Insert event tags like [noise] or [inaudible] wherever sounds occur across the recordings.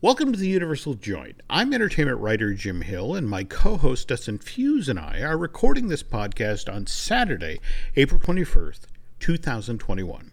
Welcome to the Universal Joint. I'm entertainment writer Jim Hill, and my co host Dustin Fuhs and I are recording this podcast on Saturday, April 21st, 2021.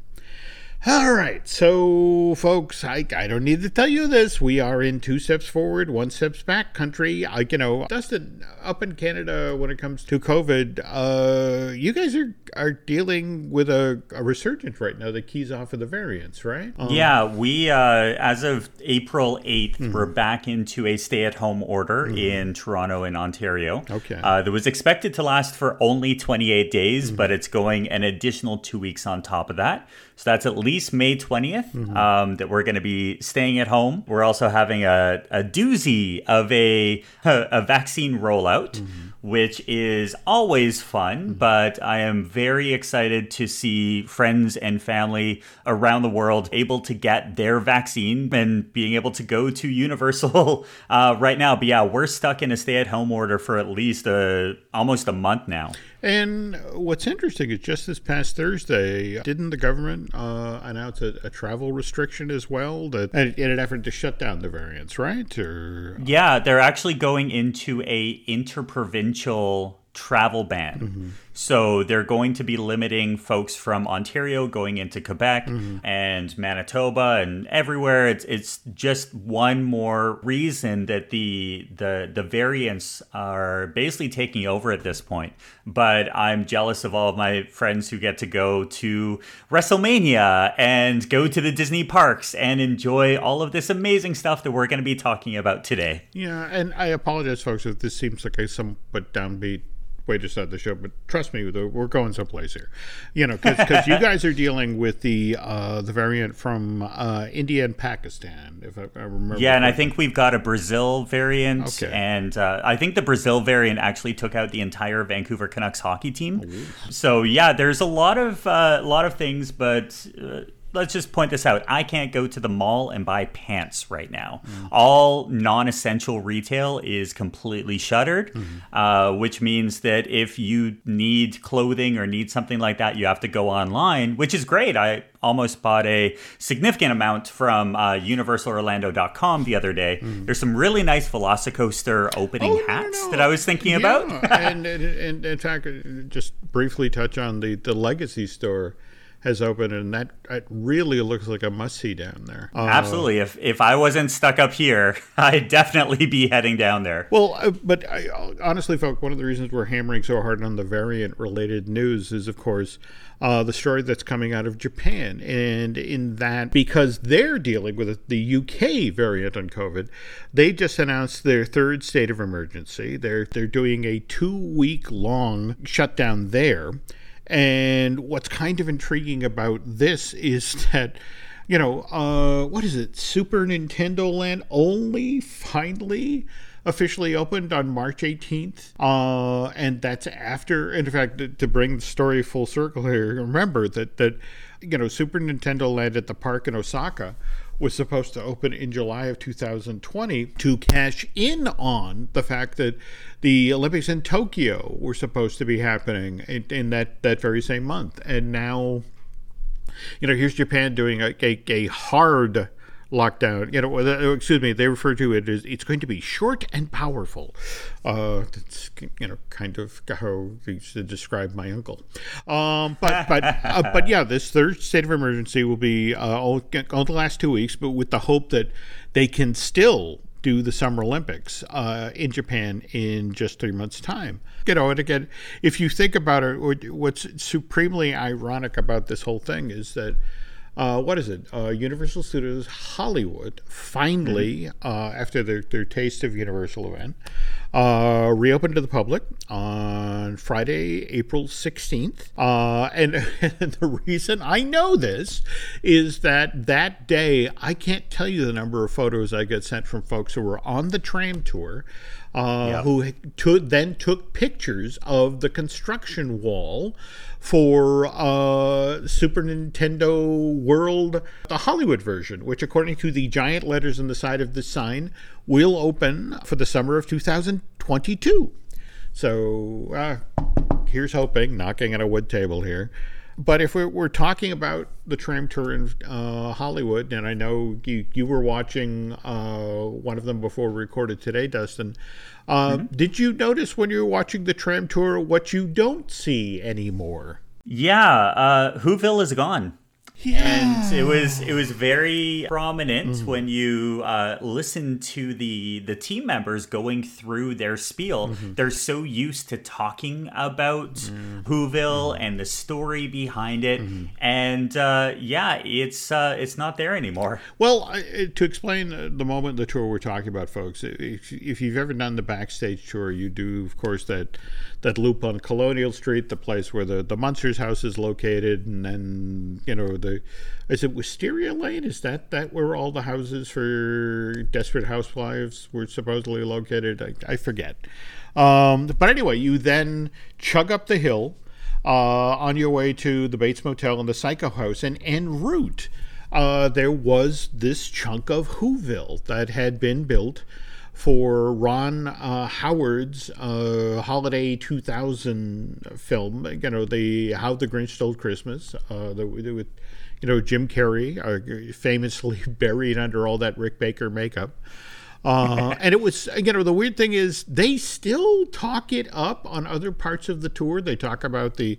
All right, so folks, I, I don't need to tell you this. We are in two steps forward, one steps back country. I, you know, Dustin, up in Canada, when it comes to COVID, uh, you guys are are dealing with a, a resurgence right now that keys off of the variants, right? Um, yeah, we uh, as of April 8th, mm-hmm. we're back into a stay-at-home order mm-hmm. in Toronto and Ontario. Okay, uh, that was expected to last for only 28 days, mm-hmm. but it's going an additional two weeks on top of that. So that's at least May 20th mm-hmm. um, that we're going to be staying at home. We're also having a, a doozy of a, [laughs] a vaccine rollout. Mm-hmm which is always fun, mm-hmm. but I am very excited to see friends and family around the world able to get their vaccine and being able to go to Universal [laughs] uh, right now. But yeah, we're stuck in a stay at home order for at least a, almost a month now. And what's interesting is just this past Thursday, didn't the government uh, announce a, a, travel restriction as well that, in an effort to shut down the variants, right? Or yeah, they're actually going into a interprovincial travel ban. Mm-hmm. So they're going to be limiting folks from Ontario going into Quebec mm-hmm. and Manitoba and everywhere. It's it's just one more reason that the the the variants are basically taking over at this point. But I'm jealous of all of my friends who get to go to WrestleMania and go to the Disney parks and enjoy all of this amazing stuff that we're going to be talking about today. Yeah, and I apologize, folks, if this seems like a somewhat downbeat way to start the show, but trust me, we're going someplace here. You know, because you guys are dealing with the uh, the variant from uh, India and Pakistan, if I, I remember. Yeah, and I think we've got a Brazil variant, okay. and uh, I think the Brazil variant actually took out the entire Vancouver Canucks hockey team. Oh, so yeah, there's a lot of uh, a lot of things, but uh, let's just point this out. I can't go to the mall and buy pants right now. Mm. All non essential retail is completely shuttered, mm-hmm. uh, which means that if you need clothing or need something like that, you have to go online, which is great. I almost bought a significant amount from uh, universalorlando.com the other day. Mm. There's some really nice Velocicoaster opening oh, hats no, no. that I was thinking yeah. about. and, and, and, in fact, just briefly touch on the, the Legacy store has opened, and that it really looks like a must see down there. Uh, Absolutely. If if I wasn't stuck up here, [laughs] I'd definitely be heading down there. Well, uh, but I, honestly, folks, one of the reasons we're hammering so hard on the variant related news is, of course. Uh, the story that's coming out of Japan. And in that, because they're dealing with the UK variant on COVID, they just announced their third state of emergency. They're, they're doing a two week long shutdown there. And what's kind of intriguing about this is [laughs] that, you know, uh, what is it? Super Nintendo Land only finally officially opened on March 18th. Uh, and that's after, in fact, to, to bring the story full circle here, remember that, that, you know, Super Nintendo Land at the park in Osaka was supposed to open in July of 2020 to cash in on the fact that the Olympics in Tokyo were supposed to be happening in, in that, that very same month. And now, you know, here's Japan doing a, a, a hard lockdown. You know, excuse me, they refer to it as it's going to be short and powerful. Uh, that's you know kind of how they used to describe my uncle. Um, but but uh, but yeah, this third state of emergency will be uh, all, all the last two weeks, but with the hope that they can still do the Summer Olympics uh, in Japan in just three months' time. You know, and again, if you think about it, what's supremely ironic about this whole thing is that uh, what is it? Uh, Universal Studios Hollywood finally, mm-hmm. uh, after their, their Taste of Universal event, uh, reopened to the public on Friday, April 16th. Uh, and, [laughs] and the reason I know this is that that day, I can't tell you the number of photos I get sent from folks who were on the tram tour uh, yep. who to, then took pictures of the construction wall for uh, Super Nintendo World, the Hollywood version, which, according to the giant letters on the side of the sign, will open for the summer of 2022. So uh, here's hoping, knocking at a wood table here. But if we're, we're, talking about the tram tour in uh, Hollywood, and I know you, you were watching uh, one of them before we recorded today, Dustin. Uh, mm-hmm. Did you notice when you were watching the tram tour what you don't see anymore? Yeah, uh, Whoville is gone. Yeah. And it was it was very prominent mm. when you uh, listen to the the team members going through their spiel. Mm-hmm. They're so used to talking about mm. Whoville mm-hmm. and the story behind it, mm-hmm. and uh, yeah, it's uh, it's not there anymore. Well, to explain the moment the tour we're talking about, folks, if, if you've ever done the backstage tour, you do, of course, that that loop on Colonial Street, the place where the the Munsters house is located, and then you know the is it Wisteria Lane? Is that that where all the houses for Desperate Housewives were supposedly located? I, I forget. Um, but anyway, you then chug up the hill uh, on your way to the Bates Motel and the Psycho House, and en route. Uh, there was this chunk of Whoville that had been built for Ron uh, Howard's uh, holiday 2000 film. You know, the How the Grinch Stole Christmas. Uh, the, the, you know, Jim Carrey, uh, famously [laughs] buried under all that Rick Baker makeup. Uh, [laughs] and it was, you know, the weird thing is they still talk it up on other parts of the tour. They talk about the,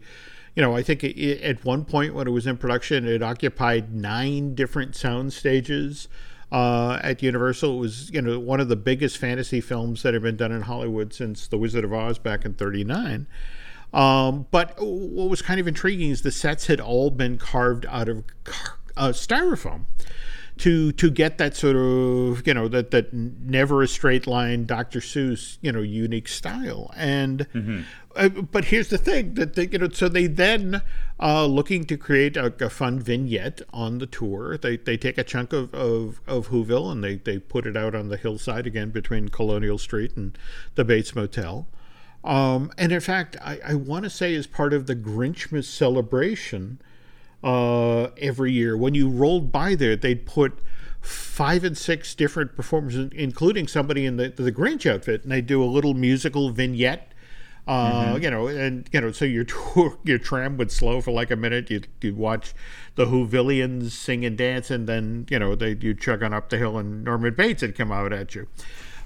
you know, I think it, at one point when it was in production, it occupied nine different sound stages uh, at Universal. It was, you know, one of the biggest fantasy films that had been done in Hollywood since The Wizard of Oz back in '39. Um, but what was kind of intriguing is the sets had all been carved out of uh, styrofoam to to get that sort of you know that that never a straight line Dr. Seuss you know unique style and mm-hmm. uh, but here's the thing that they you know so they then uh, looking to create a, a, fun vignette on the tour they they take a chunk of, of, of Whoville and they they put it out on the hillside again between Colonial Street and the Bates Motel um, and in fact, I, I want to say as part of the Grinchmas celebration uh, every year, when you rolled by there, they'd put five and six different performers, including somebody in the, the Grinch outfit, and they'd do a little musical vignette. Uh, mm-hmm. You know, and you know, so your [laughs] tour, your tram would slow for like a minute. You'd, you'd watch the Whovillians sing and dance, and then you know they you'd chug on up the hill, and Norman Bates would come out at you.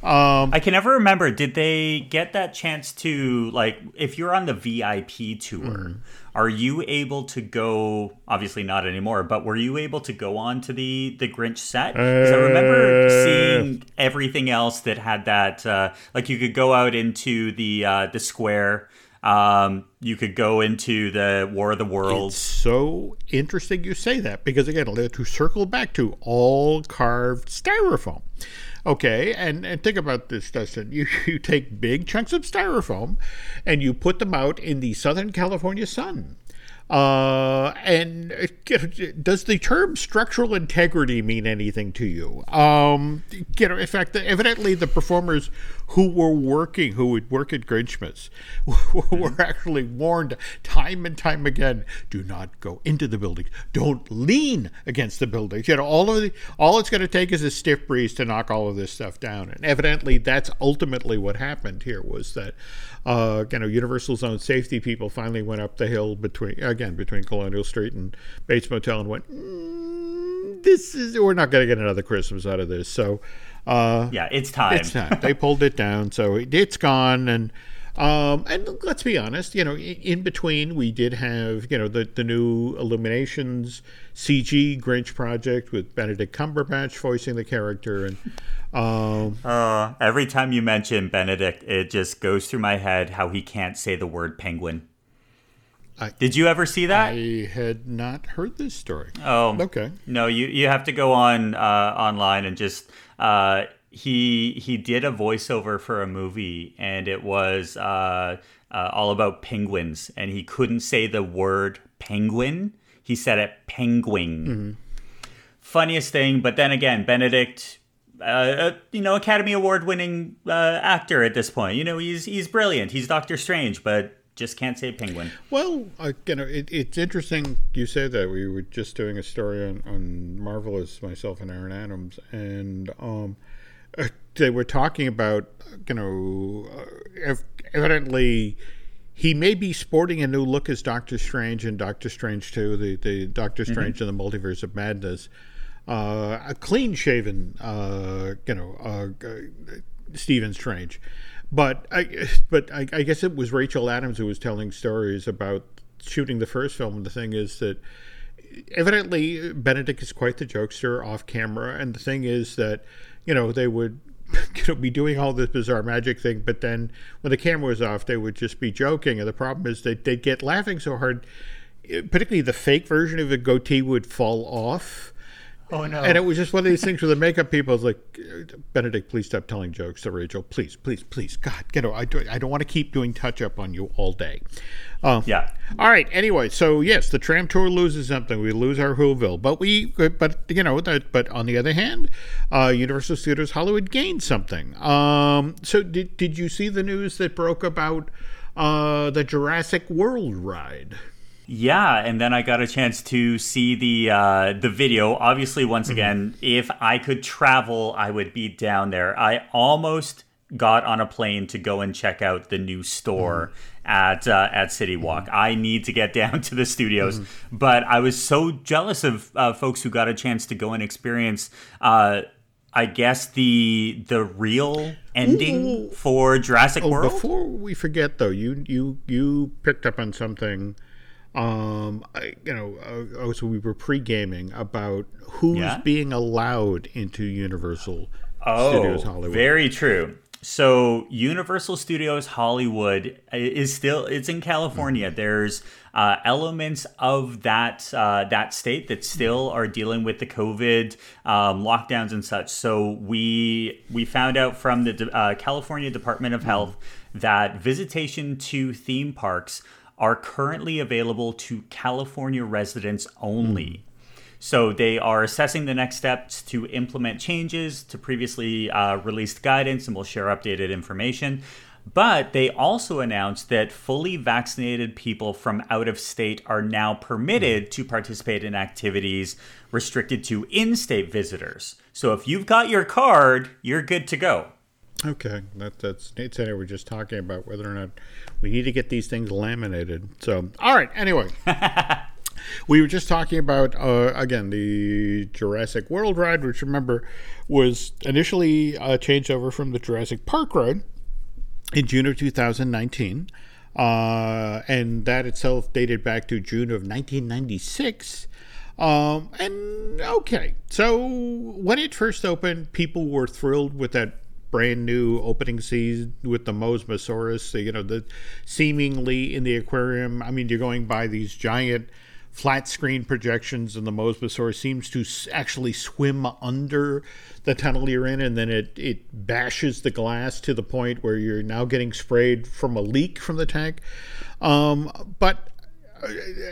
Um, I can never remember. Did they get that chance to like if you're on the VIP tour? Mm-hmm. Are you able to go? Obviously not anymore. But were you able to go on to the the Grinch set? Because I remember uh, seeing everything else that had that. Uh, like you could go out into the uh, the square. Um, you could go into the War of the Worlds. It's so interesting you say that because again, to circle back to all carved styrofoam. Okay, and, and think about this, Dustin. You, [laughs] you take big chunks of styrofoam and you put them out in the Southern California sun. Uh, and does the term structural integrity mean anything to you? Um, you know, in fact, evidently the performers who were working, who would work at Grinchmas, [laughs] were actually warned time and time again: do not go into the buildings. Don't lean against the buildings. You know, all of the, all it's going to take is a stiff breeze to knock all of this stuff down. And evidently, that's ultimately what happened here. Was that uh, you know, Universal's own safety people finally went up the hill between again between Colonial Street and Bates Motel and went, mm, "This is we're not going to get another Christmas out of this." So, uh, yeah, it's time. It's time. they pulled it down, so it, it's gone and. Um, and let's be honest, you know, in between we did have, you know, the, the new Illumination's CG Grinch project with Benedict Cumberbatch voicing the character. And um, uh, every time you mention Benedict, it just goes through my head how he can't say the word penguin. I, Did you ever see that? I had not heard this story. Oh, okay. No, you you have to go on uh, online and just uh, he he did a voiceover for a movie and it was uh, uh, all about penguins and he couldn't say the word penguin he said it penguin mm-hmm. funniest thing but then again benedict uh, uh you know academy award winning uh, actor at this point you know he's he's brilliant he's doctor strange but just can't say penguin. Well, you know, it, it's interesting you say that. We were just doing a story on, on Marvelous, myself and Aaron Adams, and um, they were talking about, you know, uh, evidently he may be sporting a new look as Doctor Strange and Doctor Strange 2, the, the Doctor mm-hmm. Strange mm-hmm. and the Multiverse of Madness. Uh, a clean shaven, uh, you know, uh, uh, Stephen Strange. But I, but I, I, guess it was Rachel McAdams who was telling stories about shooting the first film. And the thing is that evidently Benedict is quite the jokester off camera. And the thing is that, you know, they would [laughs] you know, be doing all this bizarre magic thing, but then when the camera was off, they would just be joking. And the problem is that they'd get laughing so hard, eh, particularly the fake version of the goatee would fall off Oh no! And it was just one of these things where the makeup people was like, Benedict, please stop telling jokes to Rachel. Please, please, please. God, get. I, do, I don't want to keep doing touch up on you all day. Uh, yeah. All right. Anyway, so yes, the tram tour loses something. We lose our Whoville, but we, but you know, that, but on the other hand, uh, Universal Studios Hollywood gained something. Um, so did did you see the news that broke about uh, the Jurassic World ride? Yeah, and then I got a chance to see the uh, the video. Obviously, once mm-hmm. again, if I could travel, I would be down there. I almost got on a plane to go and check out the new store mm-hmm. At uh, at City Walk. Mm-hmm. I need to get [laughs] down to the studios, mm-hmm. but I was so jealous of uh, folks who got a chance to go and experience. Uh, I guess the the real ending Ooh. for Jurassic oh, World. Before we forget, though, you you you picked up on something um, I, you know, uh, oh, so we were pre gaming about who's yeah. being allowed into Universal oh, Studios Hollywood. Very true. So Universal Studios Hollywood is still it's in California. Mm-hmm. There's uh, elements of that uh, that state that still are dealing with the COVID um, lockdowns and such. So we we found out from the uh, California Department of mm-hmm. Health that visitation to theme parks are currently available to California residents only. So they are assessing the next steps to implement changes to previously uh, released guidance, and we'll share updated information. But they also announced that fully vaccinated people from out of state are now permitted to participate in activities restricted to in state visitors. So if you've got your card, you're good to go. Okay, that, that's Nate said we're just talking about whether or not we need to get these things laminated. So, all right. Anyway, [laughs] we were just talking about uh, again the Jurassic World ride, which remember was initially uh, changed over from the Jurassic Park ride in June of 2019, uh, and that itself dated back to June of 1996. Um, and okay, so when it first opened, people were thrilled with that brand new opening scene with the Mosasaurus, you know, the seemingly in the aquarium. I mean, you're going by these giant flat screen projections, and the Mosasaurus seems to actually swim under the tunnel you're in, and then it, it bashes the glass to the point where you're now getting sprayed from a leak from the tank. Um, but uh,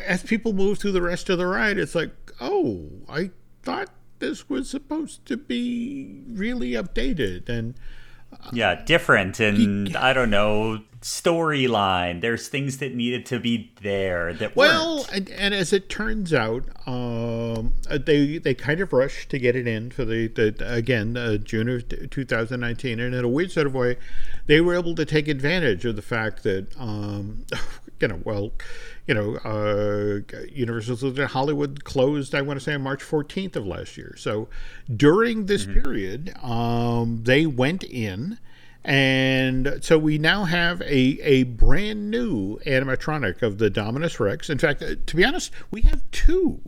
as people move through the rest of the ride, it's like, oh, I thought this was supposed to be really updated and uh, yeah different and i don't know storyline there's things that needed to be there that well and, and, as it turns out um, uh, they they kind of rushed to get it in for the, the again uh, june of 2019 and in a weird sort of way they were able to take advantage of the fact that um, [laughs] you know well you know, uh, Universal Hollywood closed, I want to say, on March 14th of last year. So during this mm-hmm. period, um, they went in. And so we now have a, a brand new animatronic of the Dominus Rex. In fact, uh, to be honest, we have two.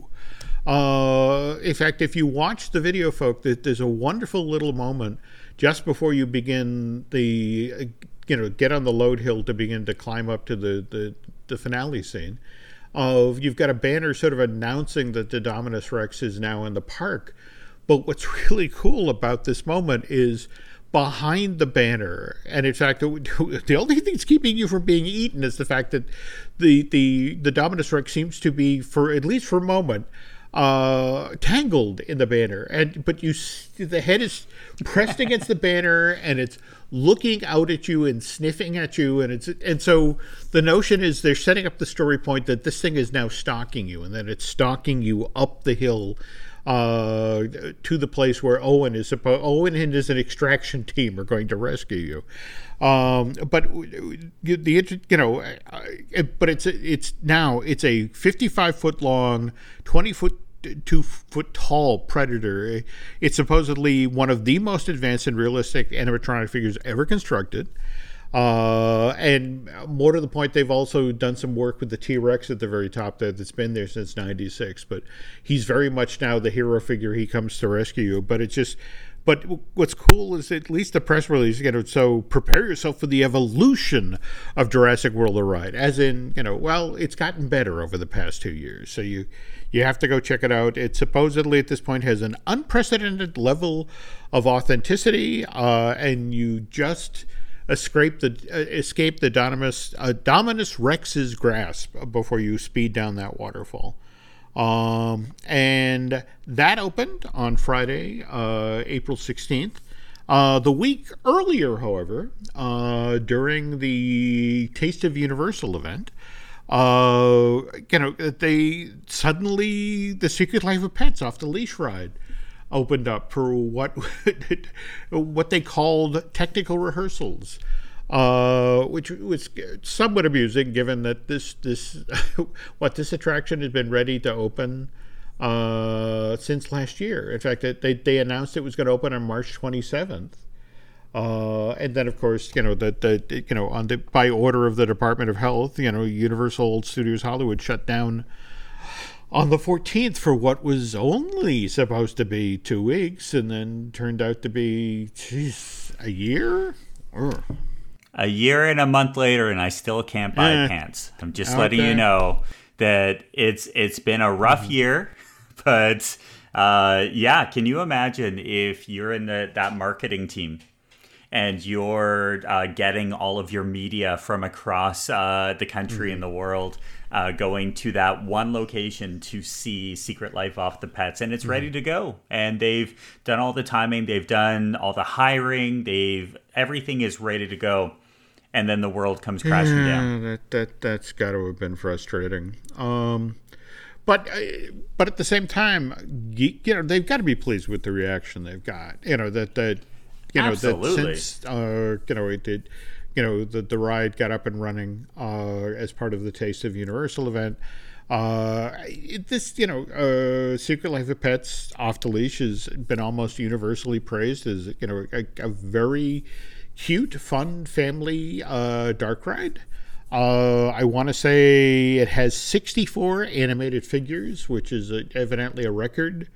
Uh, in fact, if you watch the video, folk, there's a wonderful little moment just before you begin the, uh, you know, get on the load hill to begin to climb up to the, the the finale scene of you've got a banner sort of announcing that the Dominus Rex is now in the park. But what's [laughs] really cool about this moment is behind the banner, and in fact, [laughs] the only thing that's keeping you from being eaten is the fact that the the the Dominus Rex seems to be, for at least for a moment, uh, tangled in the banner, and but you the head is pressed [laughs] against the banner, and it's looking out at you and sniffing at you, and it's and so the notion is they're setting up the story point that this thing is now stalking you, and that it's stalking you up the hill uh, to the place where Owen is supposed. Owen and his extraction team are going to rescue you. Um, but the you know, but it's it's now it's a 55 foot long, 20 foot two foot tall predator. It's supposedly one of the most advanced and realistic animatronic figures ever constructed. Uh, and more to the point, they've also done some work with the T Rex at the very top there that's been there since '96. But he's very much now the hero figure. He comes to rescue you. But it's just, but what's cool is at least the press release, you know, so prepare yourself for the evolution of Jurassic World the ride. As in, you know, well, it's gotten better over the past two years. So you you have to go check it out. It supposedly at this point has an unprecedented level of authenticity, uh, and you just escape the uh, escape the Dominus uh, Dominus Rex's grasp before you speed down that waterfall. Um, and that opened on Friday, uh, April 16th. Uh, the week earlier, however, uh, during the Taste of Universal event, uh, you know, they suddenly the Secret Life of Pets off the leash ride opened up for what [laughs] what they called technical rehearsals, uh, which was somewhat amusing given that this this [laughs] what this attraction has been ready to open uh, since last year. In fact, they they announced it was going to open on March 27th. Uh, and then, of course, you know that the you know on the by order of the Department of Health, you know, Universal Studios Hollywood shut down on the 14th for what was only supposed to be two weeks and then turned out to be geez, a year Ugh. a year and a month later and i still can't buy eh. pants i'm just letting you know that it's it's been a rough mm-hmm. year [laughs] but uh, yeah can you imagine if you're in the, that marketing team and you're uh, getting all of your media from across uh, the country mm-hmm. and the world uh, going to that one location to see Secret Life off the pets, and it's mm-hmm. ready to go. And they've done all the timing, they've done all the hiring, they've everything is ready to go. And then the world comes crashing yeah, down. That that that's got to have been frustrating. Um, but uh, but at the same time, you, you know they've got to be pleased with the reaction they've got. You know that that you know Absolutely. that since uh, you know it did you know the the ride got up and running uh, as part of the Taste of Universal event. Uh, this, you know, uh, Secret Life of Pets off the leash has been almost universally praised as, you know, a, a very cute, fun family uh, dark ride. Uh, I want to say it has 64 animated figures, which is a, evidently a record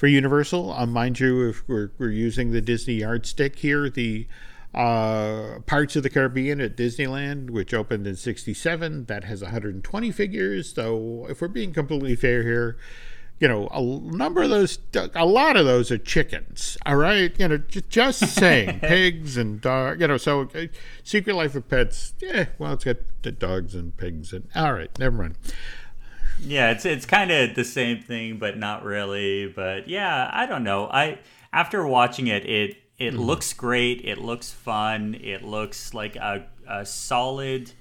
for Universal. Uh, mind you, if we're, we're using the Disney yardstick here, the uh, Pirates of the Caribbean at Disneyland, which opened in 67, that has 120 figures. So, if we're being completely fair here, you know, a number of those, a lot of those are chickens. All right, you know, j- just [laughs] saying, pigs and dogs. You know, so uh, Secret Life of Pets. Yeah, well, it's got the dogs and pigs and all right, never mind. Yeah, it's it's kind of the same thing, but not really. But yeah, I don't know. I after watching it, it it mm looks great. It looks fun. It looks like a, a solid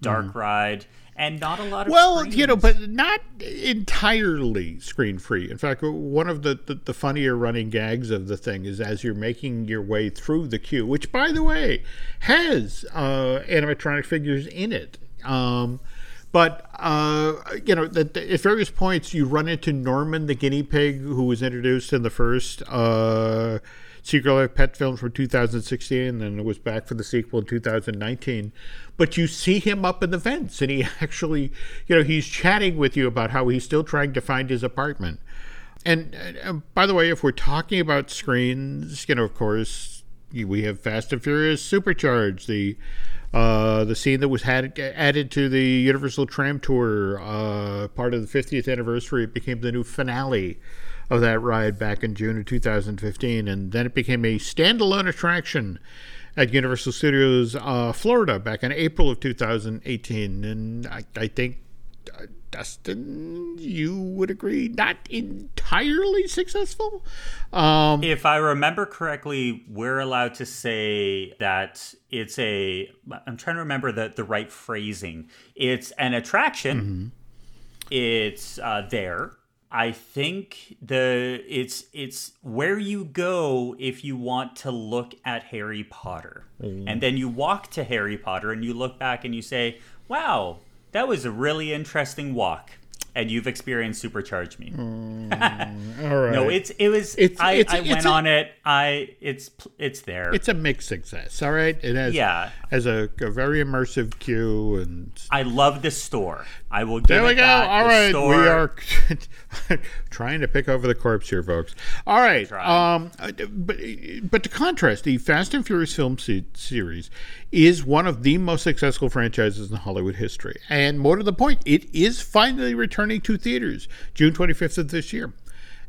dark mm ride and not a lot of well screens. you know but not entirely screen free in fact one of the, the, the, funnier running gags of the thing is as you're making your way through the queue which by the way has uh, animatronic figures in it um, but uh, you know, the, the, at various points, you run into Norman the guinea pig, who was introduced in the first uh, Secret Life Pet film from 2016, and it was back for the sequel in 2019. But you see him up in the vents, and he [laughs] actually, you know, he's chatting with you about how he's still trying to find his apartment. And, and by the way, if we're talking about screens, you know, of course, we have Fast and Furious Supercharged, the uh, the scene that was had, added to the Universal Tram Tour, uh, part of the 50th anniversary, it became the new finale of that ride back in June of 2015, and then it became a standalone attraction at Universal Studios uh, Florida back in April of 2018. And I, I think, Dustin, you would agree, not entirely successful. Um, if I remember correctly, we're allowed to say that it's a. I'm trying to remember the the right phrasing. It's an attraction. Mm-hmm. It's uh, there I think the it's it's where you go if you want to look at Harry Potter. Mm. And then you walk to Harry Potter and you look back and you say, "Wow, that was a really interesting walk." And you've experienced supercharge me. Mm, all [laughs] right. no, it's it was. It's, I, it's, I it's went a, on it. I it's it's there. It's a mixed success. All right. It has yeah has a, a very immersive queue and. I love the store. I will. There we go. That. All the right, store. we are [laughs] trying to pick over the corpse here, folks. All right. Um, but but to contrast, the Fast and Furious film se- series is one of the most successful franchises in Hollywood history, and more to the point, it is finally returning to theaters June 25th of this year.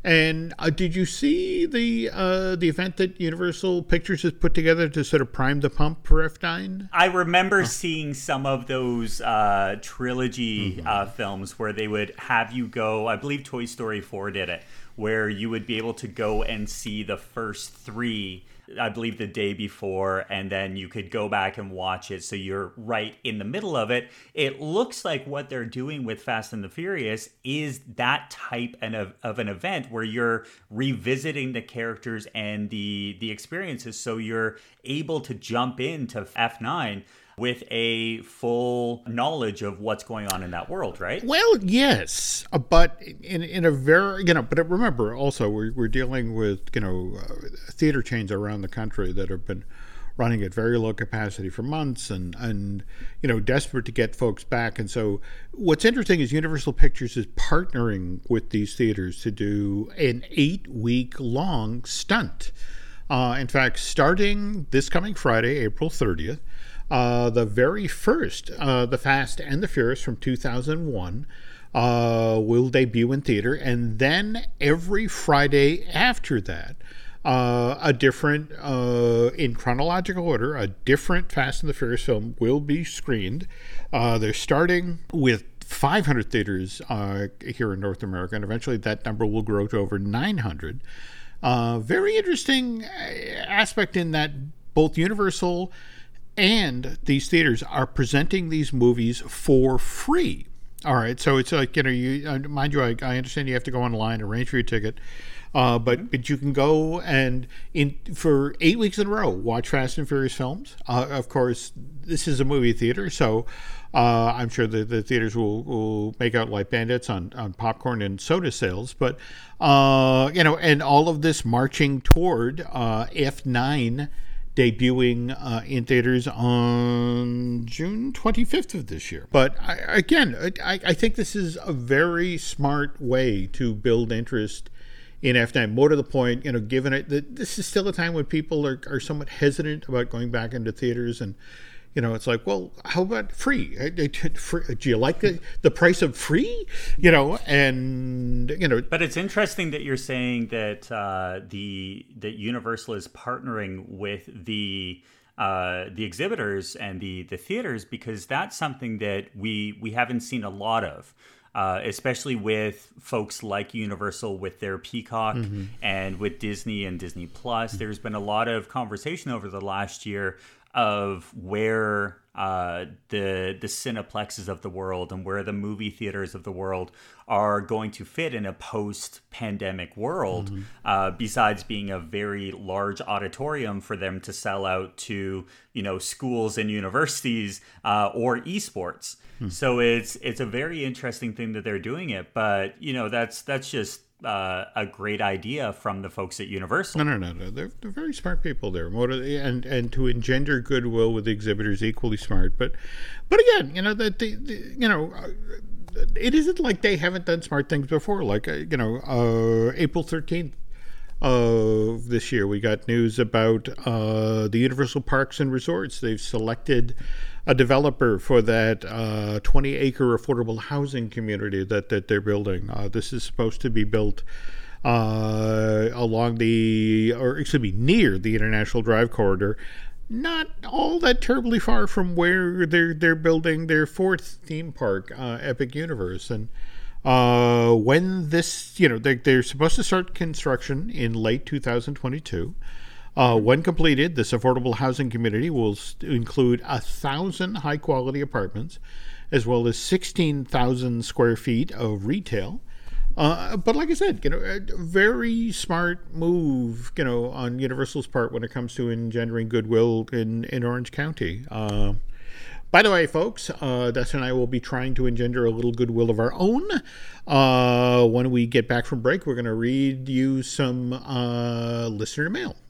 And uh, did you see the uh, the event that Universal Pictures has put together to sort of prime the pump for F9? I remember oh. seeing some of those uh, trilogy mm-hmm. Uh, films where they would have you go. I believe Toy Story 4 did it, where you would be able to go and see the first three I believe the day before, and then you could go back and watch it. So you're right in the middle of it. It looks like what they're doing with Fast and the Furious is that type of, of an event where you're revisiting the characters and the the experiences. So you're able to jump into F9 with a full knowledge of what's going on in that world, right? Well, yes, uh, but in in a very you know, but remember also we're we're dealing with you know uh, theater chains around the country that have been running at very low capacity for months and and you know desperate to get folks back and so what's interesting is universal pictures is partnering with these theaters to do an eight week long stunt uh, in fact starting this coming friday april 30th uh, the very first, uh, The Fast and the Furious from 2001, uh, will debut in theater. And then every Friday after that, uh, a different, uh, in chronological order, a different Fast and the Furious film will be screened. Uh, they're starting with 500 theaters here in North America, and eventually that number will grow to over 900. very interesting aspect in that both Universal and these theaters are presenting these movies for free. All right, so it's like you know, you uh, mind you, I, I understand you have to go online, arrange for your ticket, uh, but mm-hmm. but you can go and in for eight weeks in a row watch Fast and Furious films. Uh, of course, this is a movie theater, so uh, I'm sure that the theaters will, will make out like bandits on, on popcorn and soda sales. But uh, you know, and all of this marching toward uh, F9 debuting uh, in theaters on June 25th of this year. But I, again, I, I, think this is a very smart way to build interest in F9. More to the point, you know, given it that this is still a time when people are, are somewhat hesitant about going back into theaters and you know, it's like, well, how about free? Do you like the, the price of free? You know, and you know. But it's interesting that you're saying that uh, the that Universal is partnering with the uh, the exhibitors and the the theaters because that's something that we we haven't seen a lot of. Uh, especially with folks like Universal with their Peacock mm-hmm. and with Disney and Disney Plus. Mm-hmm. There's been a lot of conversation over the last year of where uh, the the cineplexes of the world and where the movie theaters of the world are going to fit in a post pandemic world. Mm-hmm. Uh, besides being a very large auditorium for them to sell out to you know schools and universities uh, or esports. Mm-hmm. So it's it's a very interesting thing that they're doing it, but you know that's that's just uh, a great idea from the folks at Universal. No, no, no, no. They're, they're very smart people there, and and to engender goodwill with exhibitors, equally smart. But, but again, you know that the, the, you know. Uh, it isn't like they haven't done smart things before. Like uh, you know, uh, April thirteenth of this year, we got news about uh, the Universal Parks and Resorts. They've selected a developer for that uh, 20 acre affordable housing community that, that they're building. Uh, this is supposed to be built uh, along the, or excuse me, near the International Drive corridor. Not all that terribly far from where they're they're building their fourth theme park, uh, Epic Universe, and uh, when this, you know, they, they're supposed to start construction in late 2022. Uh, when completed, this affordable housing community will include a thousand high quality apartments, as well as 16,000 square feet of retail. Uh, but like I said, you know, a very smart move, you know, on Universal's part when it comes to engendering goodwill in, in Orange County. Uh, by the way, folks, uh, Dustin and I will be trying to engender a little goodwill of our own. Uh, when we get back from break, we're going to read you some uh, listener mail.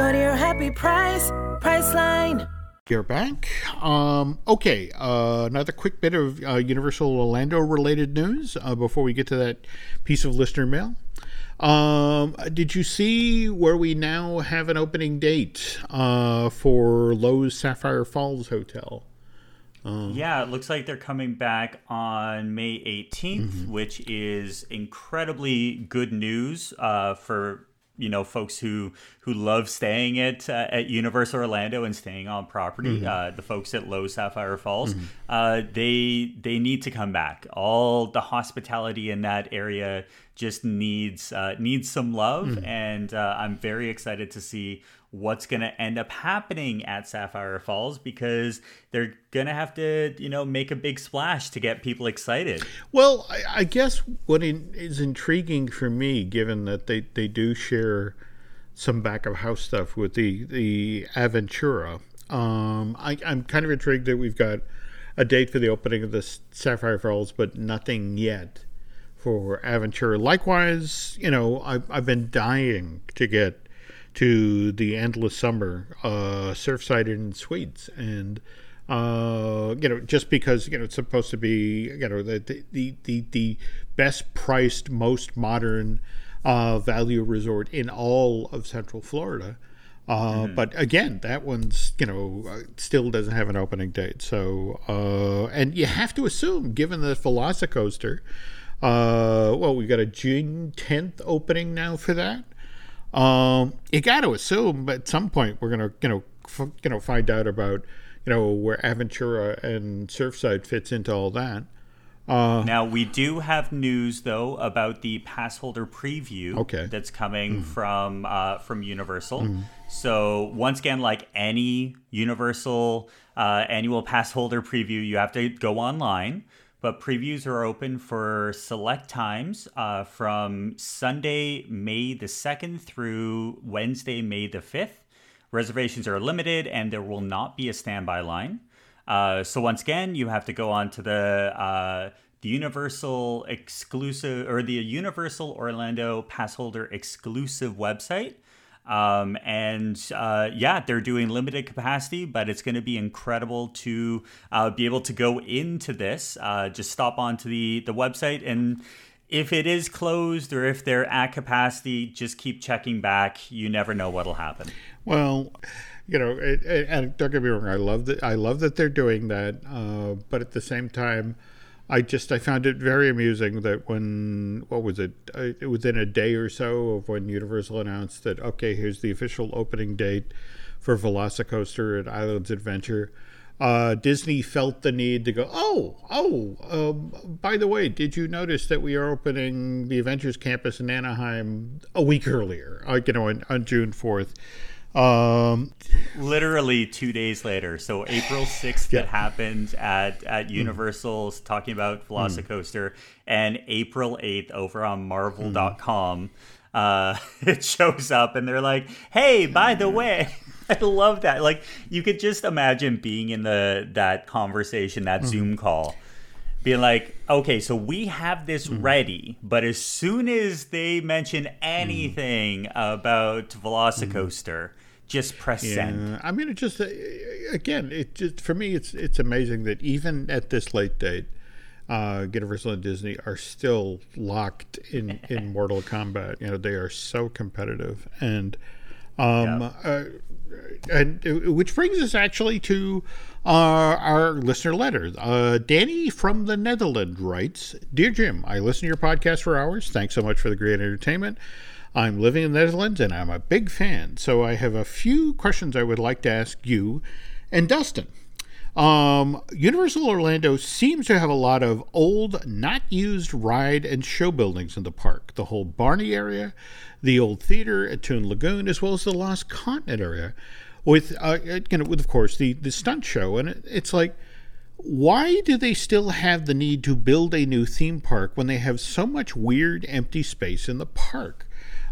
Go to your happy price, Priceline. You're back. Um, okay, uh, another quick bit of uh, Universal Orlando related news uh, before we get to that piece of listener mail. Um, did you see where we now have an opening date uh, for Loews Sapphire Falls Hotel? Um, yeah, it looks like they're coming back on May 18th, mm-hmm. which is incredibly good news uh, for you know folks who who love staying at uh, at Universal Orlando and staying on property. Mm-hmm. Uh, the folks at Loews Sapphire Falls, mm-hmm. uh, they they need to come back. All the hospitality in that area just needs uh, needs some love, mm-hmm. and uh, I'm very excited to see what's going to end up happening at Sapphire Falls because they're going to have to, you know, make a big splash to get people excited. Well, I, I guess what is intriguing for me, given that they, they do share some back of house stuff with the, the Aventura, um, I, I'm kind of intrigued that we've got a date for the opening of the Sapphire Falls, but nothing yet for Aventura. Likewise, you know, I've, I've been dying to get to the endless summer uh, Surfside Inn and Suites, and uh, you know, just because you know it's supposed to be you know the the the, the best priced, most modern uh, value resort in all of Central Florida. Uh, mm-hmm. But again, that one's you know uh, still doesn't have an opening date. So uh, and you have to assume, given the Velocicoaster, uh, well, we've got a June 10th opening now for that. Um, you got to assume at some point we're gonna, you know, f- you know, find out about, you know, where Aventura and Surfside fits into all that. Uh, now we do have news though about the pass holder preview. Okay. That's coming mm. from uh, from Universal. Mm. So once again, like any Universal uh, annual pass holder preview, you have to go online but previews are open for select times uh, from Sunday, May the 2nd through Wednesday, May the 5th. Reservations are limited and there will not be a standby line. Uh, so once again, you have to go on to the uh, the Universal exclusive or the Universal Orlando Passholder exclusive website um, and uh, yeah, they're doing limited capacity, but it's going to be incredible to uh, be able to go into this. Uh, just stop onto the, the website and if it is closed or if they're at capacity, just keep checking back. You never know what'll happen. Well, you know, it, it, and don't get me wrong, I love that. I love that they're doing that, uh, but at the same time, I just I found it very amusing that when what was it? Uh, within a day or so of when Universal announced that okay here's the official opening date for Velocicoaster at Islands Adventure, uh, Disney felt the need to go oh oh um, by the way did you notice that we are opening the Avengers campus in Anaheim a week earlier uh, you know on, on June fourth um, Literally two days later, so April sixth, yeah. it happened at at hmm. Universal's mm. talking about Velocicoaster, mm. and April eighth over on Marvel.com, mm. uh, [laughs] it shows up, and they're like, "Hey, by the way." [laughs] I love that. Like you could just imagine being in the that conversation, that mm. Zoom call, being like, okay, so we have this mm. ready, but as soon as they mention anything mm. about Velocicoaster, mm just press yeah. send. I mean, it just uh, again, it just for me, it's it's amazing that even at this late date, uh, Universal and Disney are still locked in in [laughs] Mortal Kombat. You know, they are so competitive, and Um, yeah. uh, and uh, which brings us actually to uh, our listener letter. Uh, Danny from the Netherlands writes Dear Jim, I listen to your podcast for hours. Thanks so much for the great entertainment. I'm living in the Netherlands and I'm a big fan. So I have a few questions I would like to ask you and Dustin. Um, Universal Orlando seems to have a lot of old, not used ride and show buildings in the park. The whole Barney area, the old theater at Toon Lagoon, as well as the Lost Continent area with uh, you know with of course the the stunt show and it, it's like why do they still have the need to build a new theme park when they have so much weird empty space in the park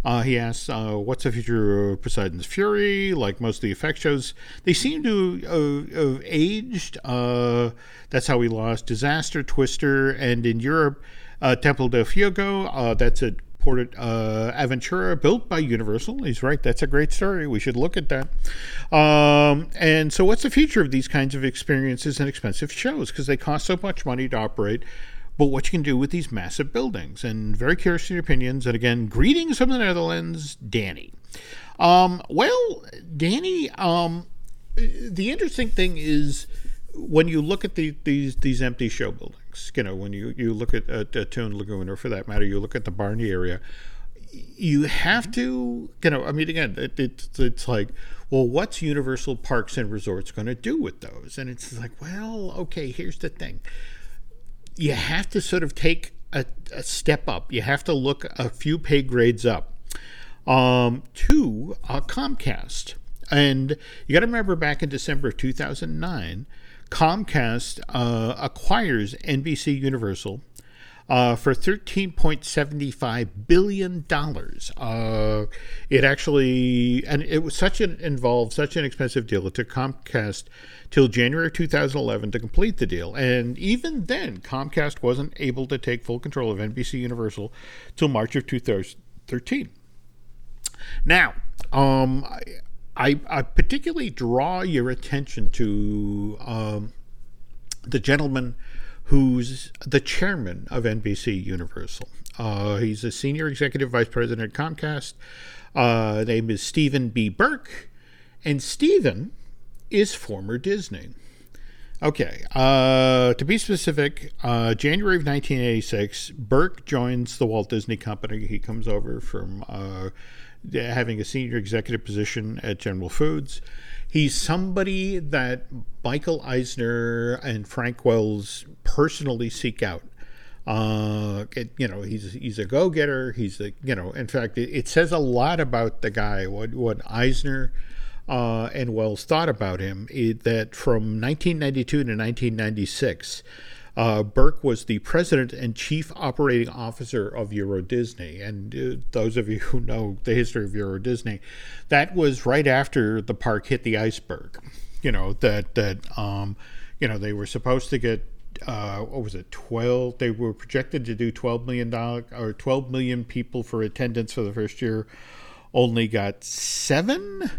uh, he asks, uh, "What's the future of Poseidon's Fury?" Like most of the effect shows, they seem to uh, have aged. Uh, that's how we lost Disaster, Twister, and in Europe, uh, Temple del Fuego. Uh, that's a ported uh, Aventura built by Universal. He's right. That's a great story. We should look at that. Um, and so, what's the future of these kinds of experiences and expensive shows? Because they cost so much money to operate. But what you can do with these massive buildings, and very curious to your opinions. And again, greetings from the Netherlands, Danny. Um, well, Danny, um, the interesting thing is when you look at the, these these empty show buildings, you know, when you, you look at, at, at Toon Lagoon, or for that matter, you look at the Barney area, you have to, you know, I mean, again, it, it, it's like, well, what's Universal Parks and Resorts going to do with those? And it's like, well, okay, here's the thing. You have to sort of take a, a step up. You have to look a few pay grades up um, to uh, Comcast. And you got to remember back in December of 2009, Comcast uh, acquires NBC Universal uh, for $13.75 billion. Uh, it actually, and it was such an involved, such an expensive deal. It took Comcast till January 2011 to complete the deal. And even then, Comcast wasn't able to take full control of NBC Universal till March of 2013. Now, um, I, I particularly draw your attention to um, the gentleman who's the chairman of NBC Universal. Uh, he's a senior executive vice president at Comcast. Uh, name is Stephen B. Burke, and Stephen is former Disney. Okay, uh, to be specific, uh, January of 1986, Burke joins the Walt Disney Company. He comes over from uh, having a senior executive position at General Foods. He's somebody that Michael Eisner and Frank Wells personally seek out. Uh, it, you know, he's he's a go getter. He's a you know, in fact, it, it, says a lot about the guy. What what Eisner uh, and Wells thought about him. It, that from 1992 to 1996 uh, Burke was the president and chief operating officer of Euro Disney. And uh, those of you [laughs] who know the history of Euro Disney, that was right after the park hit the iceberg. You know, that, that um, you know, they were supposed to get uh, what was it, 12? They were projected to do $12 million or 12 million people for attendance for the first year, only got seven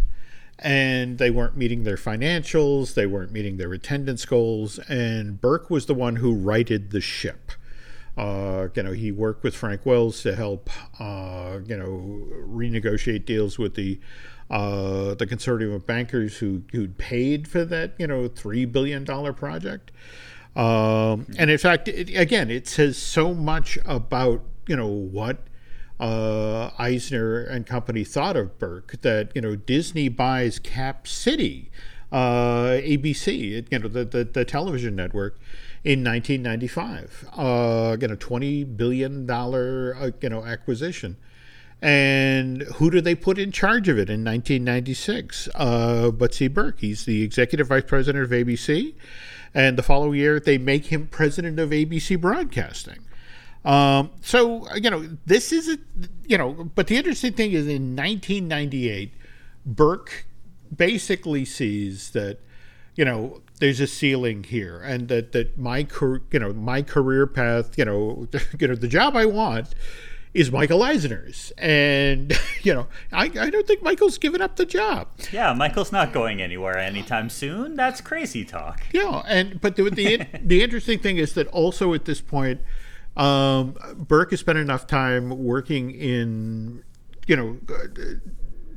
and they weren't meeting their financials, they weren't meeting their attendance goals, and Burke was the one who righted the ship. Uh, you know, he worked with Frank Wells to help, uh, you know, renegotiate deals with the uh, the consortium of bankers who who'd paid for that, you know, three billion dollar project. Um, and in fact, it, again, it says so much about you know what uh, Eisner and company thought of Burke that you know Disney buys Cap City, uh, ABC, you know the, the, the television network, in 1995. Uh, you know, 20 billion dollar uh, you know acquisition. And who do they put in charge of it in 1996? Uh, Butsy Burke. He's the executive vice president of ABC. And the following year, they make him president of ABC Broadcasting. Um, so you know, this is a you know, but the interesting thing is in 1998, Burke basically sees that you know there's a ceiling here, and that that my career, you know my career path, you know, [laughs] you know the job I want is Michael Eisner's. And, [laughs] you know, I, I don't think Michael's given up the job. Yeah, Michael's not going anywhere anytime soon. That's crazy talk. Yeah, and but the the, [laughs] the interesting thing is that also at this point, um, Burke has spent enough time working in, you know,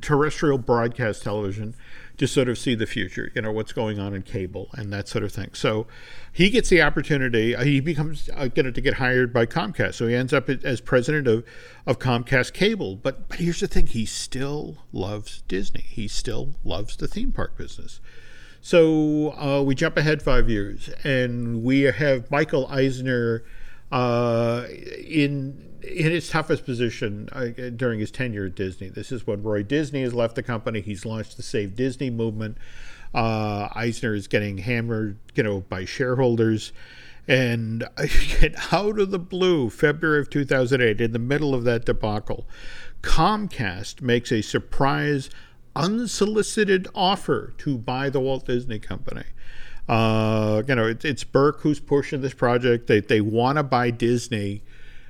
terrestrial broadcast television to sort of see the future, you know, what's going on in cable and that sort of thing. So he gets the opportunity. Uh, he becomes uh, to get hired by Comcast. So he ends up as president of, of Comcast Cable. But, but here's the thing he still loves Disney, he still loves the theme park business. So uh, we jump ahead five years, and we have Michael Eisner uh, in in his toughest position uh, during his tenure at Disney. This is when Roy Disney has left the company. He's launched the Save Disney movement. Uh, Eisner is getting hammered, you know, by shareholders. And [laughs] out of the blue, February of 2008, in the middle of that debacle, Comcast makes a surprise unsolicited offer to buy the Walt Disney Company. Uh, you know, it, it's Burke who's pushing this project. They they want to buy Disney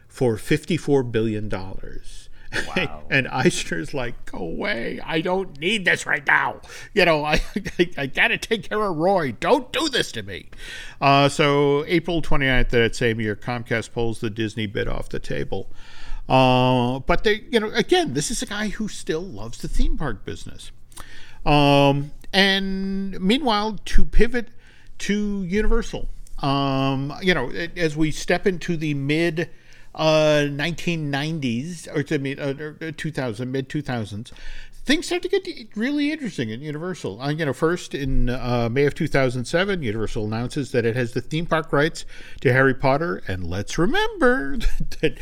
for fifty four billion dollars. [laughs] Wow. and Eisner's like, go away. I don't need this right now. You know, [laughs] I, I, I got to take care of Roy. Don't do this to me. Uh, so, April 29th of that same year, Comcast pulls the Disney bid off the table. Uh, but they, you know, again, this is a guy who still loves the theme park business. Um, and meanwhile, to pivot to Universal, um, you know, as we step into the mid uh, 1990s, or to mean uh, 2000, mid 2000s, things start to get really interesting at Universal. Uh, you know, first in uh, May of 2007, Universal announces that it has the theme park rights to Harry Potter, and let's remember [laughs] that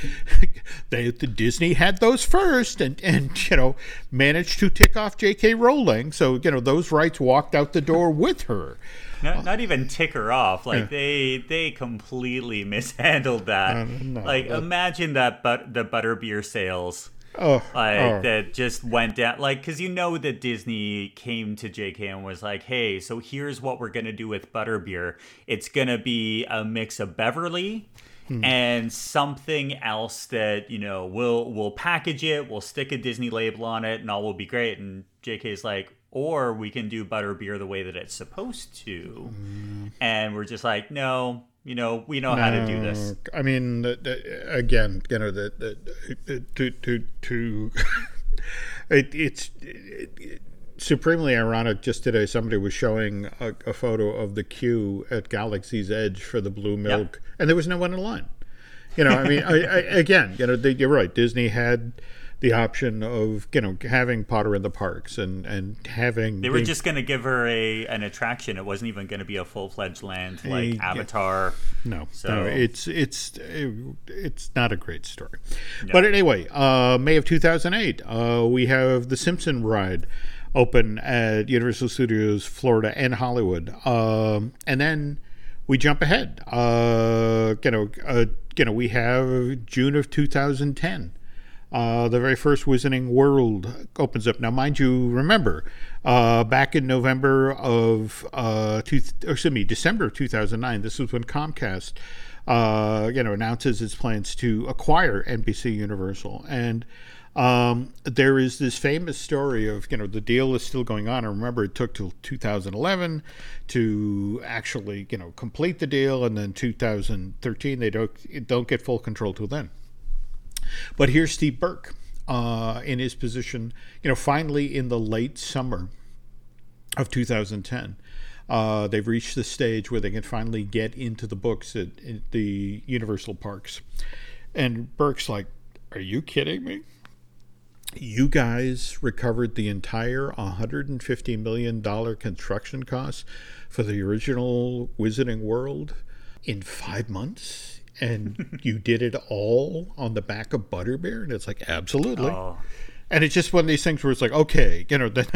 the Disney had those first, and and you know managed to tick off J.K. Rowling. So you know those rights walked out the door with her. Not, not even tick her off. Like yeah. they they completely [laughs] mishandled that. No, like imagine that, but the butterbeer sales Oh, like oh. that just went down. Like, because you know that Disney came to JK and was like, "Hey, so here's what we're gonna do with Butterbeer. It's gonna be a mix of Beverly." Hmm. And something else that you know we'll we'll package it, we'll stick a Disney label on it, and all will be great. And jk is like, or we can do Butterbeer the way that it's supposed to. Mm. And we're just like, no, you know, we know no, how to do this. I mean, the, the, again, you know, the, the to to to [laughs] it, it's it, supremely ironic. Just today, somebody was showing a, a, photo of the queue at Galaxy's Edge for the blue milk, yep. and there was no one in line. You know, I mean, I, I, again, you know, you're right. Disney had the option of you know having Potter in the parks and and having they were just going to give her a an attraction. It wasn't even going to be a full fledged land like a, Avatar. No, so no, it's it's it's not a great story. No. But anyway, uh, May of 2008, uh, we have the Simpson ride open at Universal Studios Florida and Hollywood, um, and then we jump ahead. Uh, you know, uh, you know, we have June of 2010. Uh, the very first Wizarding World opens up. Now, mind you, remember, uh, back in November of, uh, two, excuse me, December of 2009, this was when Comcast, uh, you know, announces its plans to acquire NBC Universal. And um, there is this famous story of, you know, the deal is still going on. I remember, it took till 2011 to actually, you know, complete the deal. And then 2013, they don't, don't get full control till then. But here's Steve Burke uh, in his position, you know, finally in the late summer of 2010. Uh, they've reached the stage where they can finally get into the books at, at the Universal Parks. And Burke's like, Are you kidding me? You guys recovered the entire $150 million construction cost for the original Wizarding World in five months? And [laughs] you did it all on the back of Butterbeer? And it's like, absolutely. Oh. And it's just one of these things where it's like, okay, you know, [laughs] then,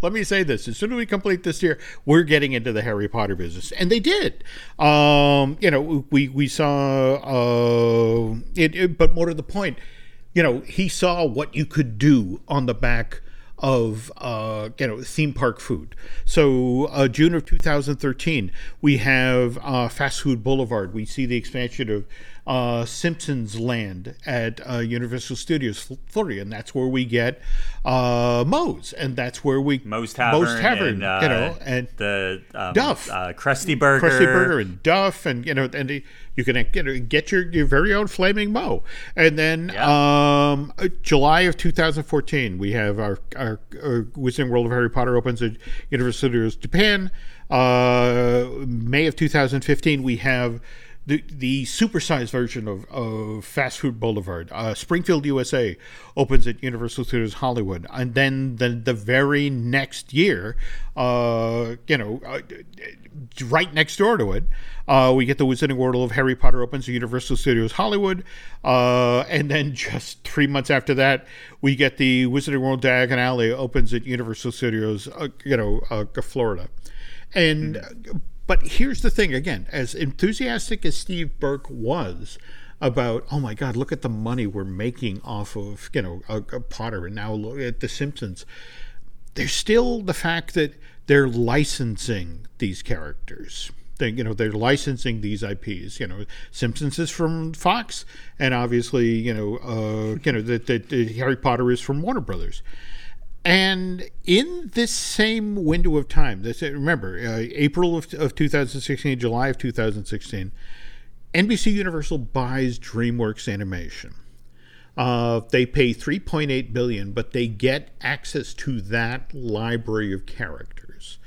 let me say this: as soon as we complete this year, we're getting into the Harry Potter business, and they did. Um, you know, we we saw uh, it, it, but more to the point, you know, he saw what you could do on the back of uh, you know theme park food. So uh, June of 2013, we have uh, Fast Food Boulevard. We see the expansion of uh, Simpsons Land at uh, Universal Studios Florida, and that's where we get uh, Moe's, and that's where we Moe's Tavern, Moe's Tavern, and, uh, you know, and the um, Duff, uh, Krusty Burger, Krusty Burger, and Duff, and you know, and you can get get your, your very own flaming Moe, and then yeah. um, July of 2014, we have our our, our Wizarding World of Harry Potter opens at Universal Studios Japan. Uh, May of 2015, we have the supersized version of, of Fast Food Boulevard. Uh, Springfield, USA, opens at Universal Studios Hollywood, and then the the very next year, uh, you know, uh, right next door to it, uh, we get the Wizarding World of Harry Potter opens at Universal Studios Hollywood, uh, and then [laughs] just three months after that, we get the Wizarding World Diagon Alley opens at Universal Studios, uh, you know, Florida. And mm-hmm. But here's the thing again, as enthusiastic as Steve Burke was about, oh my God, look at the money we're making off of you know a, a Potter, and now look at The Simpsons. There's still the fact that they're licensing these characters. They, you know, they're licensing these IPs. You know, Simpsons is from Fox, and obviously, you know, uh, you know that Harry Potter is from Warner Brothers. And in this same window of time, this, remember, uh, April of, of 2016, July of 2016, NBC Universal buys DreamWorks Animation. Uh, they pay 3.8 billion, but they get access to that library of characters.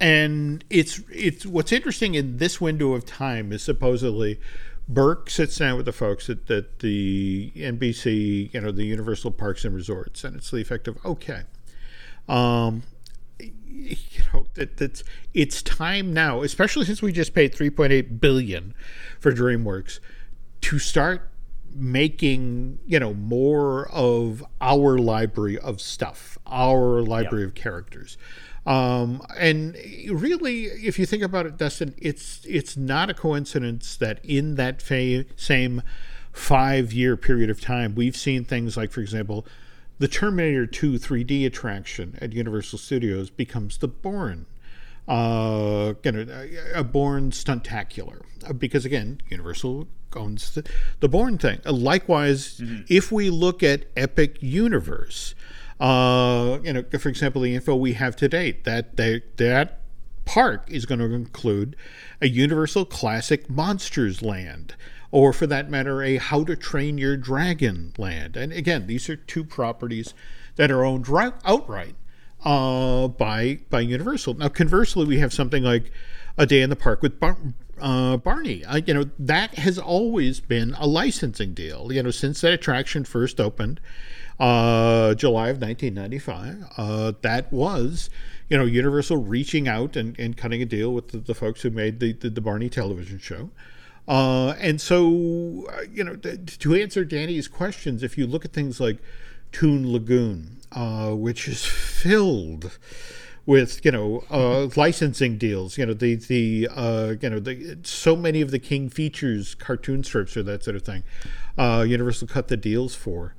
And it's it's what's interesting in this window of time is supposedly Burke sits down with the folks at, at the NBC, you know, the Universal Parks and Resorts, and it's the effect of okay, um, you know, that that's it's time now, especially since we just paid 3.8 billion for DreamWorks, to start making you know more of our library of stuff, our library yep. of characters. Um, and really, if you think about it, Dustin, it's it's not a coincidence that in that fa- same five year period of time, we've seen things like, for example, the Terminator 2 3D attraction at Universal Studios becomes the Bourne. Uh, you know, a Bourne stuntacular uh, because again, Universal owns the, the Bourne thing. Likewise, mm-hmm. if we look at Epic Universe, uh, you know, for example, the info we have to date that they, that park is going to include a Universal Classic Monsters Land, or for that matter, a How to Train Your Dragon Land. And again, these are two properties that are owned right, outright uh, by by Universal. Now, conversely, we have something like a day in the park with Bar- uh, Barney. Uh, you know that has always been a licensing deal. You know since that attraction first opened, uh, July of 1995. Uh, that was, you know, Universal reaching out and, and cutting a deal with the, the folks who made the, the, the Barney television show. Uh, and so, uh, you know, to answer Danny's questions, if you look at things like Toon Lagoon, uh, which is filled with you know uh, licensing deals. You know the the uh, you know the so many of the King features cartoon strips or that sort of thing. Uh, Universal cut the deals for.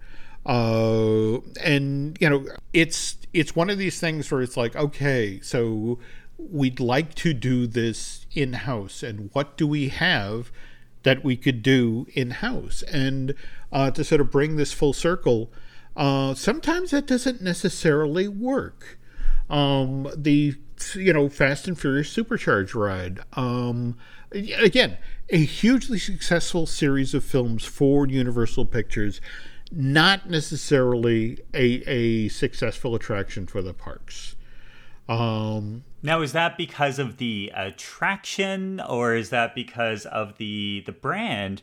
Uh, and you know, it's it's one of these things where it's like, okay, so we'd like to do this in house, and what do we have that we could do in house? And uh, to sort of bring this full circle, uh, sometimes that doesn't necessarily work. Um, the you know Fast and Furious Supercharge ride. Um, again, a hugely successful series of films for Universal Pictures not necessarily a, a successful attraction for the parks. Um, now, is that because of the attraction, or is that because of the the brand?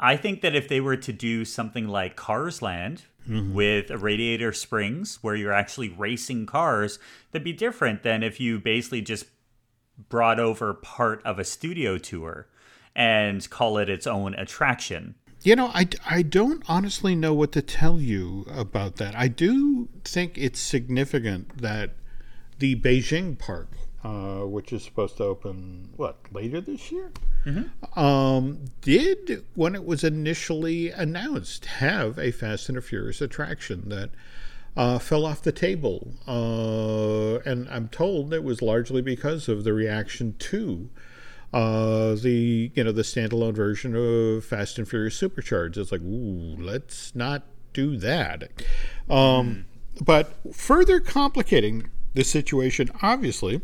I think that if they were to do something like Cars Land mm-hmm. with Radiator Springs, where you're actually racing cars, that'd be different than if you basically just brought over part of a studio tour and call it its own attraction. You know, I, I don't honestly know what to tell you about that. I do think it's significant that the Beijing park, uh, which is supposed to open, what, later this year? Mm-hmm. Um, did, when it was initially announced, have a Fast and Furious attraction that uh, fell off the table. Uh, and I'm told it was largely because of the reaction to uh, the you know the standalone version of Fast and Furious Supercharged. It's like, ooh, let's not do that. Um, mm. But further complicating the situation, obviously,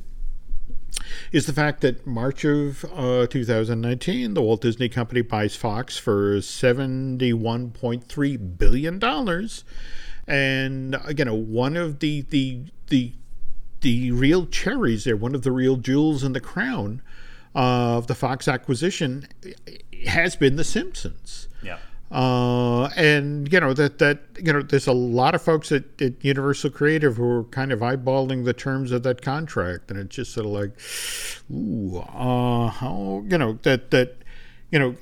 is the fact that March of uh, 2019, the Walt Disney Company buys Fox for 71.3 billion dollars, and know one of the the the the real cherries there, one of the real jewels in the crown of the Fox acquisition has been The Simpsons. Yeah. Uh, and you know that that you know there's a lot of folks at, at, Universal Creative who are kind of eyeballing the terms of that contract, and it's just sort of like, ooh, uh, how you know that that you know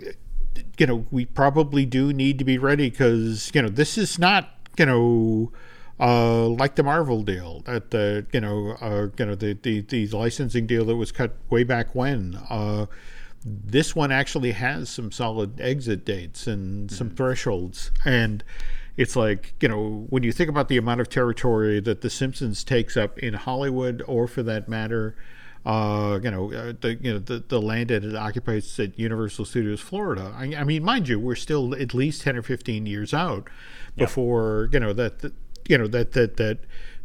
you know we probably do need to be ready because you know this is not you know. Uh, like the Marvel deal, that the you know, uh, you know the, the the licensing deal that was cut way back when. Uh, this one actually has some solid exit dates and some mm-hmm. thresholds and it's like you know when you think about the amount of territory that the simpsons takes up in hollywood or for that matter uh, you know, uh, the you know the, the land that it occupies at Universal Studios Florida. I, I, mean, mind you, we're still at least ten or fifteen years out before you know that, that you know that that that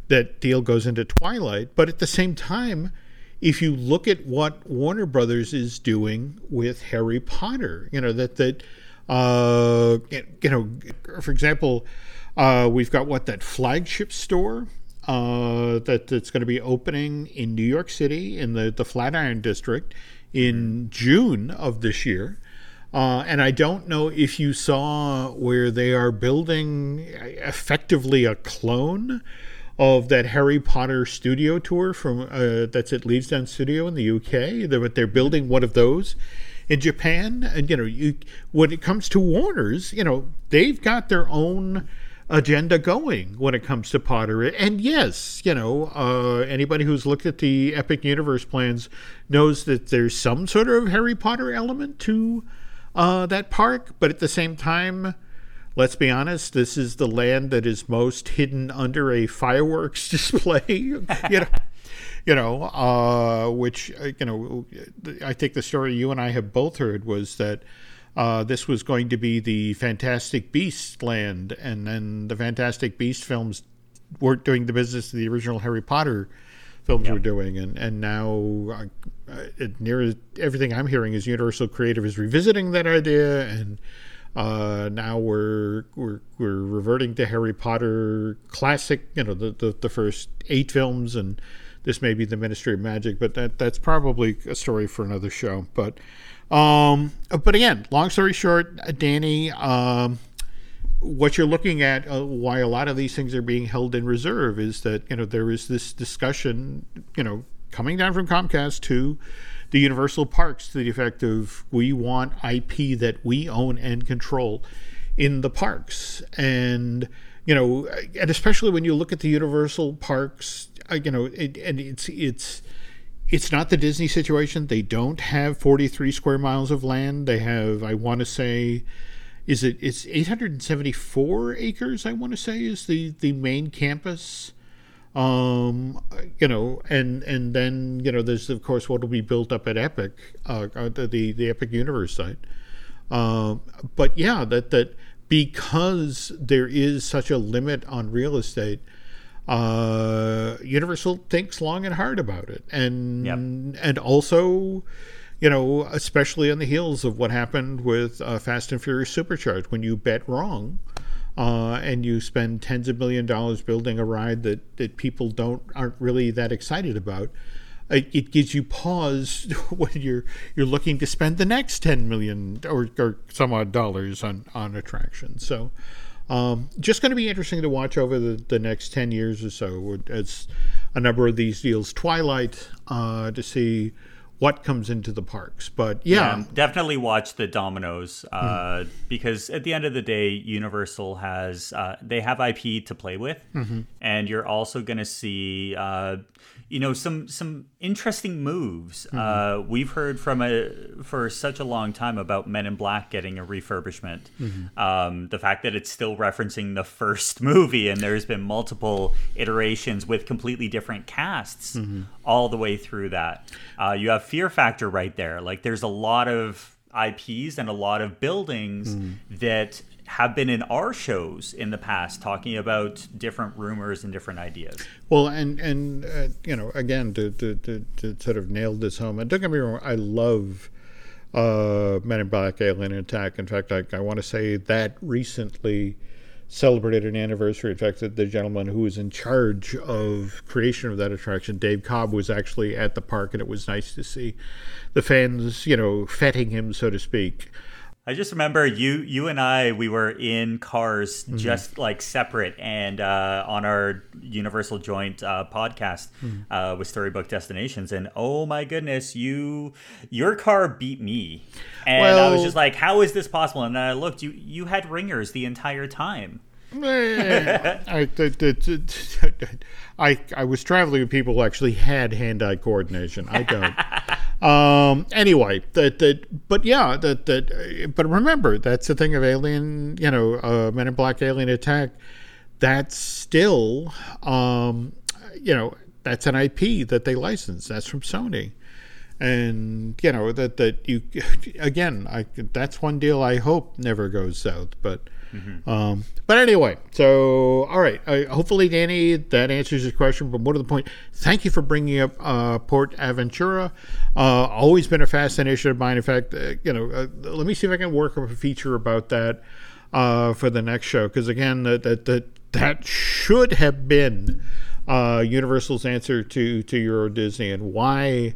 that deal goes into twilight. But at the same time, if you look at what Warner Brothers is doing with Harry Potter, you know that that uh, you know, for example, uh, we've got what that flagship store uh, that that's going to be opening in New York City in the the Flatiron district in June of this year. Uh, and I don't know if you saw where they are building effectively a clone of that Harry Potter studio tour from uh, that's at Leavesden Studio in the UK. They're, they're building one of those in Japan, and you know, you, when it comes to Warner's, you know, they've got their own agenda going when it comes to Potter. And yes, you know, uh, anybody who's looked at the Epic Universe plans knows that there's some sort of Harry Potter element to uh, that park, but at the same time let's be honest, this is the land that is most hidden under a fireworks [laughs] display. you know, you know, uh, which uh, you know, I think the story you and I have both heard was that. Uh, this was going to be the Fantastic Beast land, and then the Fantastic Beast films weren't doing the business of the original Harry Potter films yep. were doing, and and now uh, near everything I'm hearing is Universal Creative is revisiting that idea, and uh, now we're, we're we're reverting to Harry Potter classic, you know, the, the, the first eight films, and this may be the Ministry of Magic, but that that's probably a story for another show. But um, but again, long story short, Danny, um, what you're looking at, uh, why a lot of these things are being held in reserve, is that you know there is this discussion, you know, coming down from Comcast to the Universal Parks to the effect of we want IP that we own and control in the parks. And, you know, and especially when you look at the Universal Parks, uh, you know, it, and it's, it's, it's not the Disney situation. They don't have 43 square miles of land. They have, I want to say, is it it's 874 acres? I want to say is the the main campus um, you know, and and then you know, there's of course what will be built up at Epic, uh, uh the the Epic Universe site. Uh, but yeah, that that because there is such a limit on real estate, uh, Universal thinks long and hard about it, and yep. and also, you know, especially on the heels of what happened with uh, Fast and Furious Supercharged, when you bet wrong, uh, and you spend tens of million dollars building a ride that, that people don't aren't really that excited about, it, it gives you pause [laughs] when you're you're looking to spend the next ten million or, or some odd dollars on on attractions. So. Um, just going to be interesting to watch over the, the next 10 years or so as a number of these deals twilight uh, to see what comes into the parks. But yeah, yeah definitely watch the dominoes uh, mm-hmm. because at the end of the day, Universal has uh, they have IP to play with, mm-hmm. and you're also going to see uh, you know some some interesting moves. Mm-hmm. Uh, we've heard from a for such a long time about Men in Black getting a refurbishment. Mm-hmm. Um, the fact that it's still referencing the first movie, and there's been multiple iterations with completely different casts mm-hmm. all the way through that. Uh, you have fear factor right there. Like there's a lot of IPs and a lot of buildings mm. that have been in our shows in the past talking about different rumors and different ideas. Well, and and uh, you know, again, to, to, to, to, sort of nail this home, and don't get me wrong, I love uh, Men in Black Alien Attack. In fact, I, I want to say that recently celebrated an anniversary. In fact, the, gentleman who was in charge of creation of that attraction, Dave Cobb, was actually at the park, and it was nice to see the fans, you know, fetting him, so to speak. I just remember you you and I we were in cars mm-hmm. just like separate and uh, on our Universal Joint uh, podcast mm-hmm. uh, with Storybook Destinations and oh my goodness you your car beat me and well, I was just like how is this possible and then I looked you you had ringers the entire time. [laughs] I, I, I was traveling with people who actually had hand-eye coordination. I don't. [laughs] Um, anyway, that that but yeah, that that but remember that's the thing of Alien, you know, uh, Men in Black Alien Attack. That's still, um, you know, that's an IP that they license. That's from Sony, and you know that that you [laughs] again, I that's one deal I hope never goes south, but Mm-hmm. Um, but anyway, so all right. Uh, hopefully, Danny, that answers your question. But more to the point, thank you for bringing up uh, Port Aventura. Uh, always been a fascination of mine. In fact, uh, you know, uh, let me see if I can work up a feature about that uh, for the next show. Because again, that that that should have been Universal's answer to to Euro Disney and why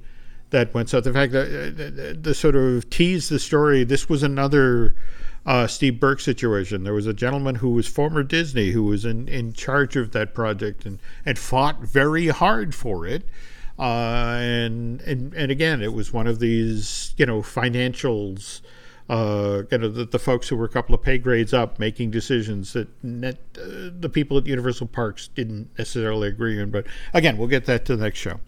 that went south. In fact, the, the, the sort of tease the story. This was another uh, Steve Burke situation. There was a gentleman who was former Disney who was in, in charge of that project and, and fought very hard for it. Uh, and, and and again, it was one of these you know financials, uh, you know the, the, folks who were a couple of pay grades up making decisions that net, uh, the people at Universal Parks didn't necessarily agree on. But again, we'll get that to the next show.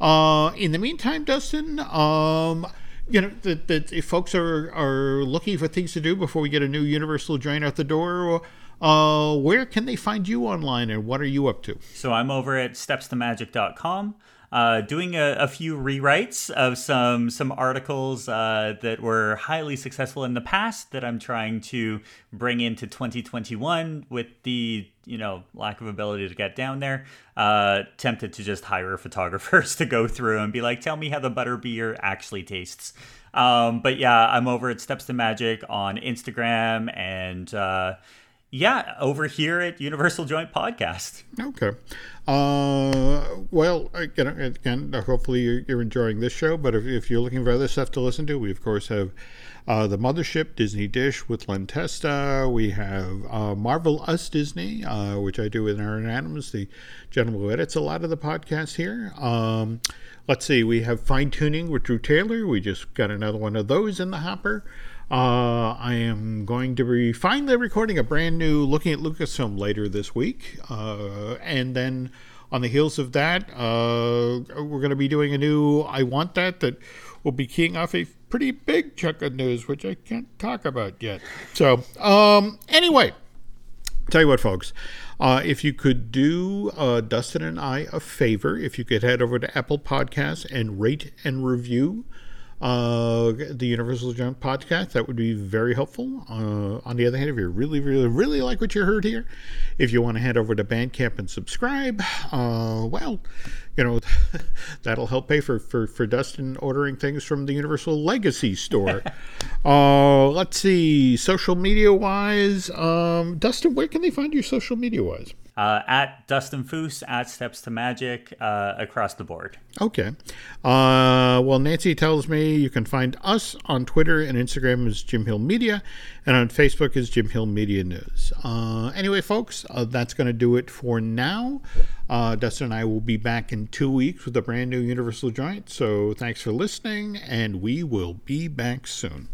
Uh, in the meantime, Dustin. Um, you know that, that if folks are are looking for things to do before we get a new universal joint out the door uh, where can they find you online and what are you up to? So i'm over at steps to magic.com stepstomagic.com uh, doing a, a, few rewrites of some some articles uh, that were highly successful in the past that I'm trying to bring into 2021 with the you know lack of ability to get down there. Uh, tempted to just hire [laughs] photographers to go through and be like, tell me how the butter beer actually tastes. Um, but yeah, I'm over at Steps to Magic on Instagram and uh, yeah, over here at Universal Joint Podcast. Okay. Uh, well, again, again, hopefully you're enjoying this show. But if, if, you're looking for other stuff to listen to, we of course have uh, the Mothership Disney Dish with Len Testa. We have uh, Marvel Us Disney, uh, which I do with Aaron Adams, the gentleman who edits a lot of the podcasts here. Um, let's see, we have Fine Tuning with Drew Taylor. We just got another one of those in the hopper. Uh, I am going to be finally recording a brand new Looking at Lucasfilm later this week. Uh, and then on the heels of that, uh, we're going to be doing a new I Want That that will be keying off a pretty big chunk of news, which I can't talk about yet. So, um, anyway, tell you what, folks. Uh, if you could do uh, Dustin and I a favor, if you could head over to Apple Podcasts and rate and review uh, the Universal Joint podcast. That would be very helpful. Uh, on the other hand, if you really, really, really like what you heard here, if you want to head over to Bandcamp and subscribe, uh, well, you know, [laughs] that'll help pay for, for, for Dustin ordering things from the Universal Legacy store. [laughs] uh, let's see, social media wise, um, Dustin, where can they find you social media wise? Uh, at Dustin Fuhs, at Steps to Magic, uh, across the board. Okay. Uh, well, Nancy tells me you can find us on Twitter and Instagram as Jim Hill Media, and on Facebook is Jim Hill Media News. Uh, anyway, folks, uh, that's going to do it for now. Uh, Dustin and I will be back in two weeks with a brand new Universal Joint. So thanks for listening, and we will be back soon.